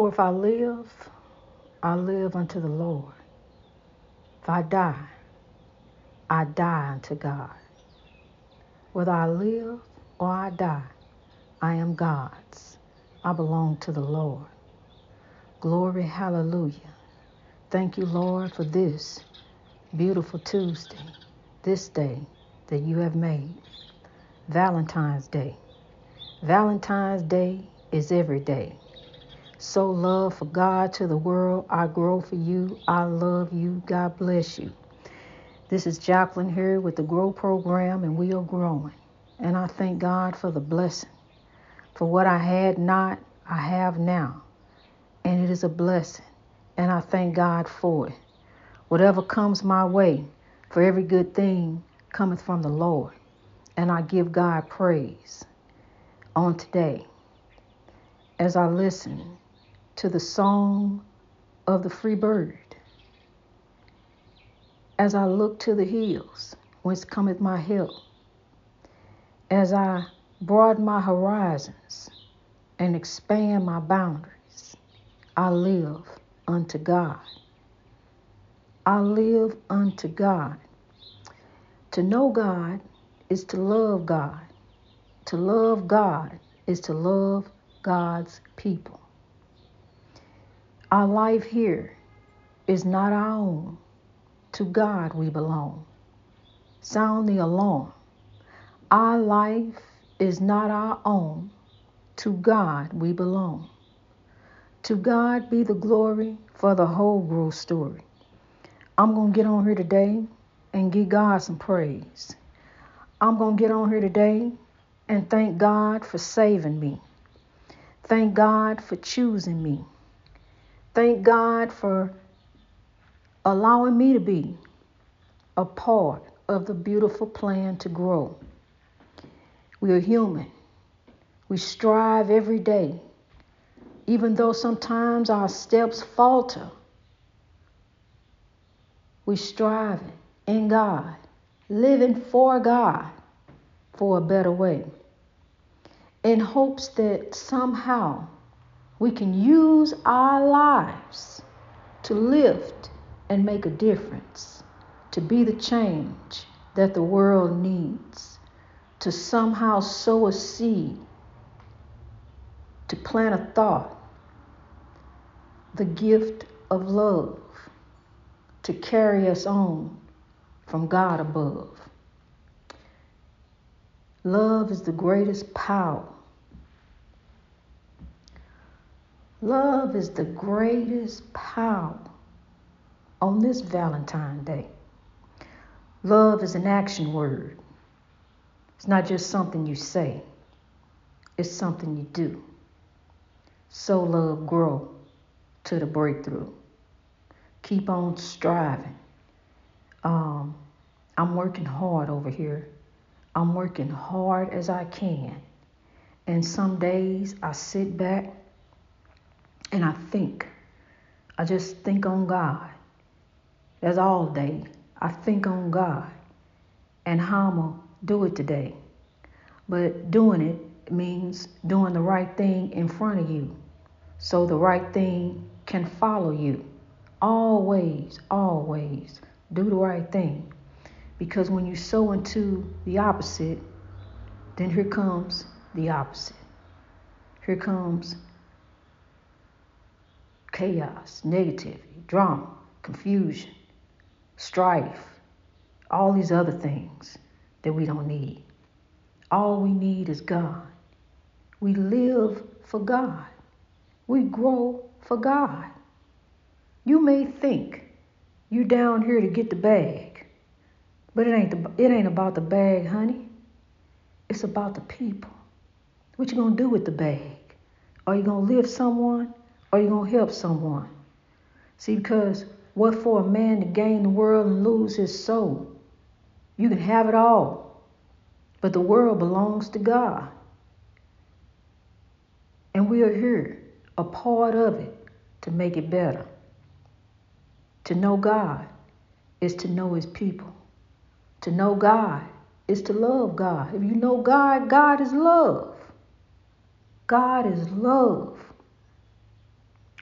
For if I live, I live unto the Lord. If I die, I die unto God. Whether I live or I die, I am God's. I belong to the Lord. Glory, hallelujah. Thank you, Lord, for this beautiful Tuesday, this day that you have made. Valentine's Day. Valentine's Day is every day. So love for God to the world. I grow for you. I love you. God bless you. This is Jacqueline here with the Grow Program, and we are growing. And I thank God for the blessing. For what I had not, I have now. And it is a blessing. And I thank God for it. Whatever comes my way, for every good thing cometh from the Lord. And I give God praise on today as I listen to the song of the free bird. As I look to the hills, whence cometh my help. As I broaden my horizons and expand my boundaries, I live unto God. I live unto God. To know God is to love God. To love God is to love God's people. Our life here is not our own. To God we belong. Sound the alarm. Our life is not our own. To God we belong. To God be the glory for the whole growth story. I'm going to get on here today and give God some praise. I'm going to get on here today and thank God for saving me. Thank God for choosing me. Thank God for allowing me to be a part of the beautiful plan to grow. We are human. We strive every day. Even though sometimes our steps falter, we strive in God, living for God for a better way, in hopes that somehow we can use our lives to lift and make a difference, to be the change that the world needs, to somehow sow a seed, to plant a thought, the gift of love, to carry us on from God above. Love is the greatest power Love is the greatest power on this Valentine Day. Love is an action word. It's not just something you say, it's something you do. So love grow to the breakthrough. Keep on striving. Um, I'm working hard over here. I'm working hard as I can. And some days I sit back and I think. I just think on God. That's all day. I think on God and how I'm going to do it today. But doing it means doing the right thing in front of you so the right thing can follow you. Always, always do the right thing. Because when you sow into the opposite, then here comes the opposite. Here comes chaos, negativity, drama, confusion, strife, all these other things that we don't need. All we need is God. We live for God. We grow for God. You may think you're down here to get the bag, but it ain't the, it ain't about the bag, honey. It's about the people. What you gonna do with the bag? Are you gonna lift someone? Are you going to help someone? See, because what for a man to gain the world and lose his soul? You can have it all, but the world belongs to God. And we are here, a part of it, to make it better. To know God is to know his people. To know God is to love God. If you know God, God is love. God is love.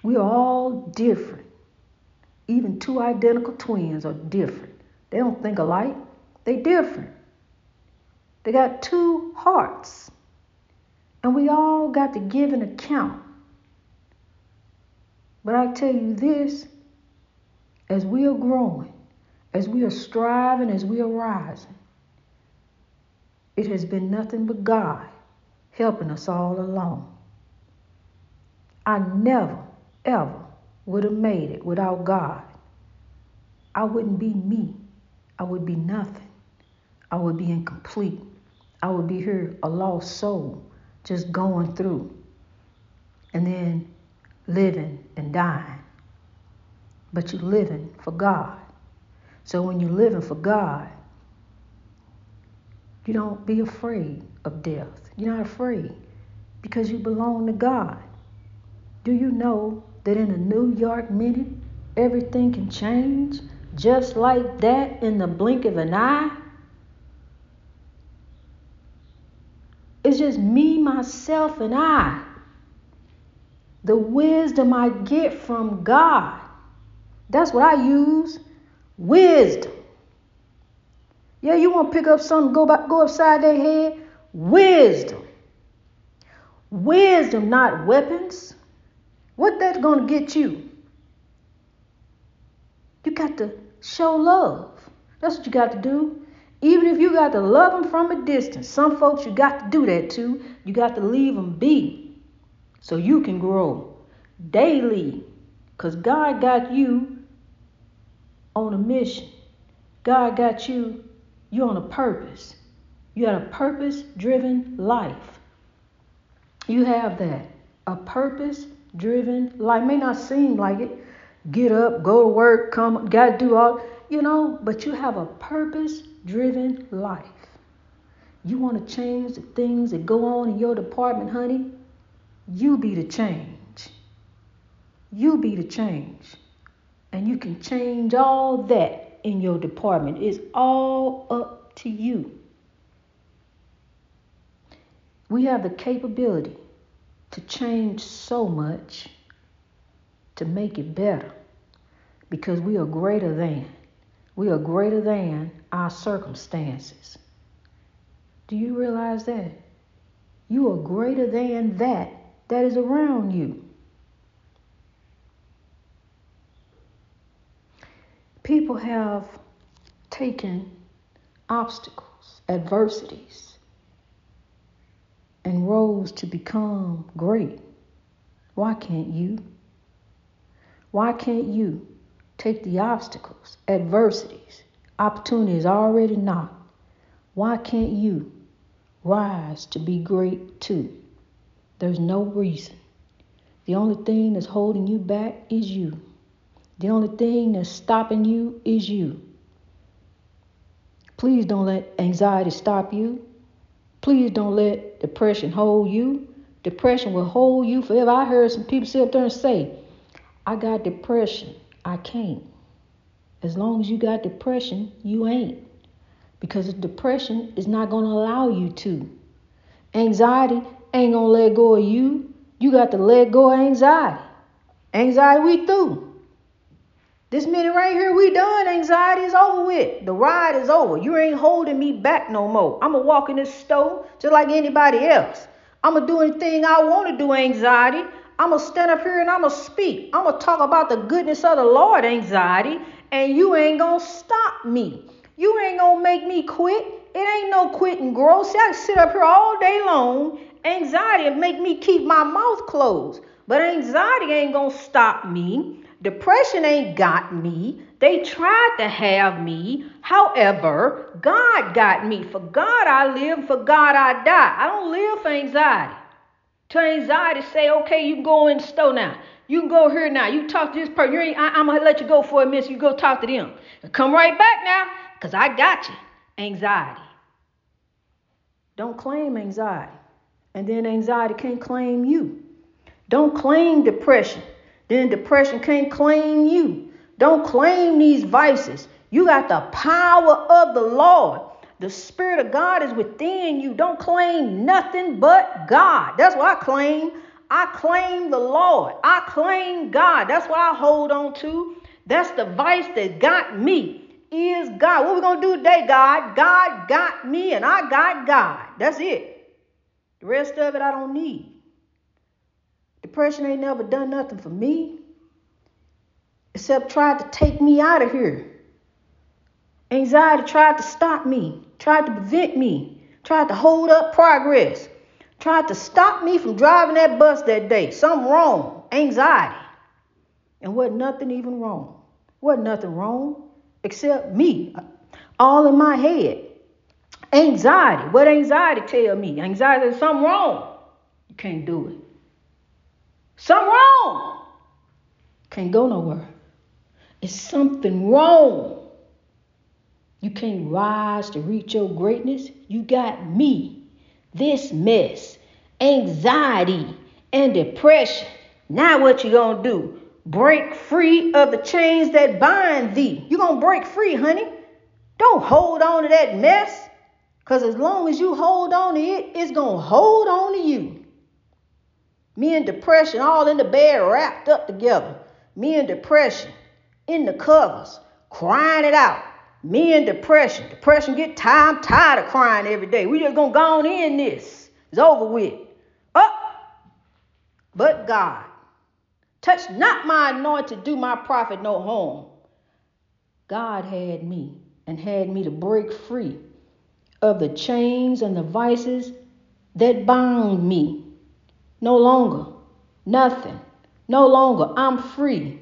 We are all different. Even two identical twins are different. They don't think alike. They different. They got two hearts. And we all got to give an account. But I tell you this, as we are growing, as we are striving, as we are rising, it has been nothing but God helping us all along. I never, ever would have made it without God. I wouldn't be me. I would be nothing. I would be incomplete. I would be here a lost soul, just going through and then living and dying. But you're living for God. So when you're living for God, you don't be afraid of death. You're not afraid because you belong to God. Do you know that in a New York minute, everything can change just like that in the blink of an eye? It's just me, myself, and I. The wisdom I get from God. That's what I use. Wisdom. Yeah, you want to pick up something, go back, go upside their head? Wisdom. Wisdom, not weapons. What that's going to get you? You got to show love. That's what you got to do. Even if you got to love them from a distance, some folks you got to do that too. You got to leave them be so you can grow daily because God got you on a mission. God got you, you're on a purpose. You got a purpose driven life. You have that. A purpose driven life. May not seem like it. Get up, go to work, come, got to do all, you know, but you have a purpose driven life. You want to change the things that go on in your department, honey? You be the change. You be the change. And you can change all that in your department. It's all up to you. We have the capability to change so much to make it better because we are greater than. We are greater than our circumstances. Do you realize that? You are greater than that that is around you. People have taken obstacles, adversities, and rose to become great. Why can't you? Why can't you take the obstacles, adversities, opportunities already knocked? Why can't you rise to be great too? There's no reason. The only thing that's holding you back is you. The only thing that's stopping you is you. Please don't let anxiety stop you. Please don't let depression hold you. Depression will hold you forever. I heard some people sit up there and say, I got depression. I can't. As long as you got depression, you ain't. Because depression is not going to allow you to. Anxiety ain't going to let go of you. You got to let go of anxiety. Anxiety, we through. This minute right here, we done. Anxiety is over with. The ride is over. You ain't holding me back no more. I'ma walk in this store just like anybody else. I'ma do anything I want to do, anxiety. I'ma stand up here and I'ma speak. I'ma talk about the goodness of the Lord, anxiety, and you ain't gonna stop me. You ain't gonna make me quit. It ain't no quitting. See, I can sit up here all day long. Anxiety and make me keep my mouth closed. But anxiety ain't gonna stop me. Depression ain't got me. They tried to have me. However, God got me. For God I live, for God I die. I don't live for anxiety. To anxiety say, okay, you can go in the store now. You can go here now. You talk to this person. You ain't, I, am gonna let you go for a minute. You go talk to them. come right back now, cause I got you. Anxiety. Don't claim anxiety, and then anxiety can't claim you. Don't claim depression then depression can't claim you. Don't claim these vices. You got the power of the Lord. The Spirit of God is within you. Don't claim nothing but God. That's what I claim. I claim the Lord. I claim God. That's what I hold on to. That's the vice that got me. Is God. What we gonna do today, God? God got me and I got God. That's it. The rest of it I don't need. Depression ain't never done nothing for me. Except tried to take me out of here. Anxiety tried to stop me, tried to prevent me, tried to hold up progress tried to stop me from driving that bus that day. Something wrong. Anxiety. And wasn't nothing even wrong. Wasn't nothing wrong except me. All in my head. Anxiety. What anxiety tell me? Anxiety is something wrong. You can't do it. Something wrong. Can't go nowhere. It's something wrong. You can't rise to reach your greatness. You got me this mess, anxiety, and depression. Now, what you gonna do? Break free of the chains that bind thee. you gonna break free, honey. Don't hold on to that mess. Because as long as you hold on to it, it's gonna hold on to you. Me and depression all in the bed wrapped up together. Me and depression in the covers, crying it out. Me and depression. Depression get tired. I'm tired of crying every day. We just gonna go on in this. It's over with. Up. But God. Touch not my anointed, to do my prophet no harm. God had me and had me to break free of the chains and the vices that bound me. No longer. Nothing. No longer. I'm free.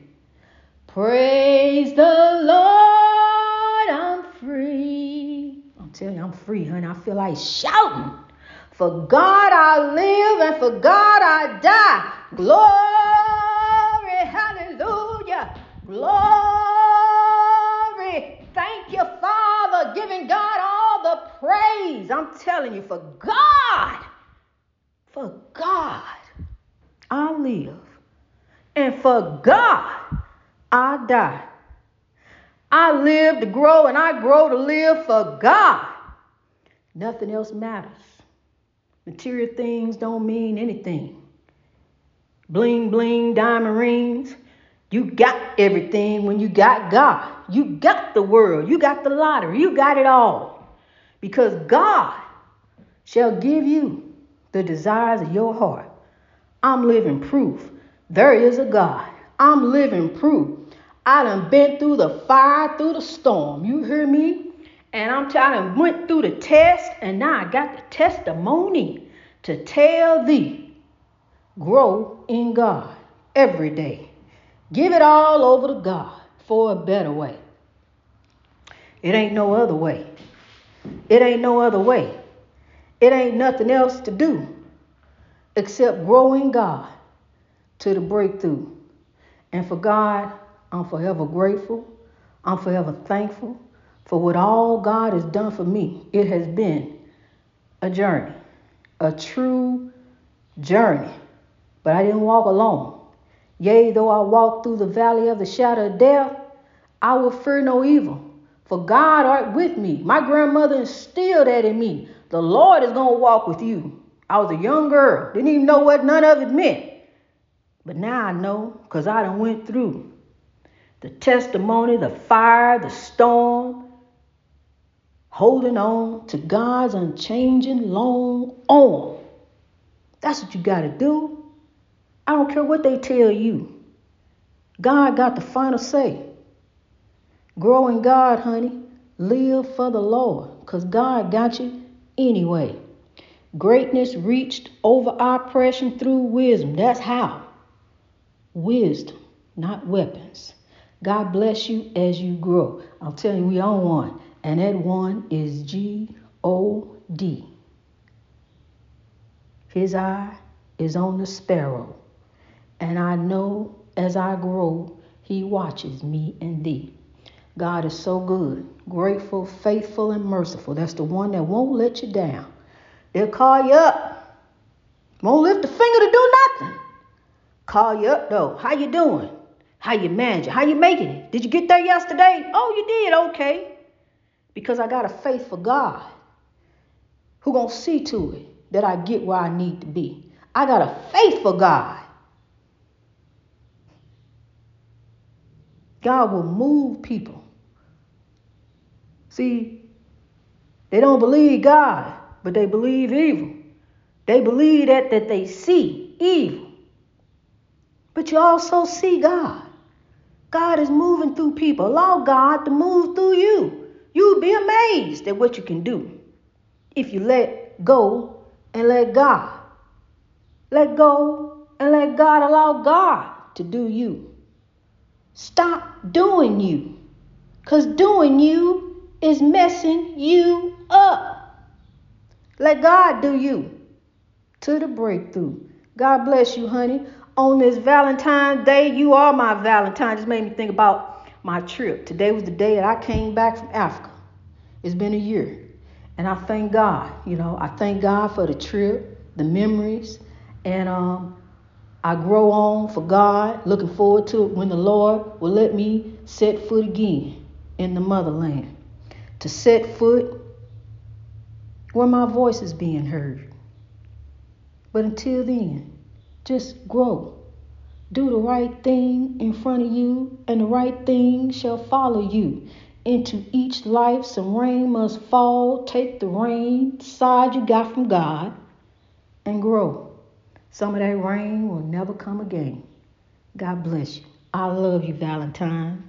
Praise the Lord I'm free. I'm telling you, I'm free, honey. I feel like shouting. For God I live and for God I die. Glory, hallelujah. Glory. Thank you, Father, giving God all the praise. I'm telling you, for God, for God I live. And for God I die. I live to grow and I grow to live for God. Nothing else matters. Material things don't mean anything. Bling, bling, diamond rings. You got everything when you got God. You got the world. You got the lottery. You got it all. Because God shall give you the desires of your heart. I'm living proof. There is a God. I'm living proof I done been through the fire, through the storm. You hear me? And I'm telling you, went through the test, and now I got the testimony to tell thee. Grow in God every day. Give it all over to God for a better way. It ain't no other way. It ain't no other way. It ain't nothing else to do except grow in God to the breakthrough. And for God I'm forever grateful. I'm forever thankful for what all God has done for me. It has been a journey, a true journey. But I didn't walk alone. Yea, though I walk through the valley of the shadow of death, I will fear no evil. For God art with me. My grandmother instilled that in me. The Lord is going to walk with you. I was a young girl, didn't even know what none of it meant. But now I know because I done went through the testimony, the fire, the storm, holding on to God's unchanging long arm. That's what you got to do. I don't care what they tell you. God got the final say. Grow in God, honey. Live for the Lord because God got you anyway. Greatness reached over oppression through wisdom. That's how. Wisdom, not weapons. God bless you as you grow. I'm telling you, we on one. And that one is G O D. His eye is on the sparrow. And I know as I grow, he watches me and thee. God is so good, grateful, faithful, and merciful. That's the one that won't let you down. They'll call you up. Won't lift a finger to do nothing. Call you up though. How you doing? How you manage it? How you making it? Did you get there yesterday? Oh, you did. Okay. Because I got a faith for God who gonna see to it that I get where I need to be. I got a faithful God. God will move people. See, they don't believe God, but they believe evil. They believe that that they see evil. But you also see God. God is moving through people. Allow God to move through you. You'll be amazed at what you can do if you let go and let God. Let go and let God allow God to do you. Stop doing you. Because doing you is messing you up. Let God do you to the breakthrough. God bless you, honey. On this Valentine's Day, you are my Valentine. Just made me think about my trip. Today was the day that I came back from Africa. It's been a year. And I thank God, you know, I thank God for the trip, the memories, and um, I grow on for God, looking forward to it when the Lord will let me set foot again in the motherland. To set foot where my voice is being heard. But until then, just grow. Do the right thing in front of you, and the right thing shall follow you. Into each life, some rain must fall. Take the rain, side you got from God, and grow. Some of that rain will never come again. God bless you. I love you, Valentine.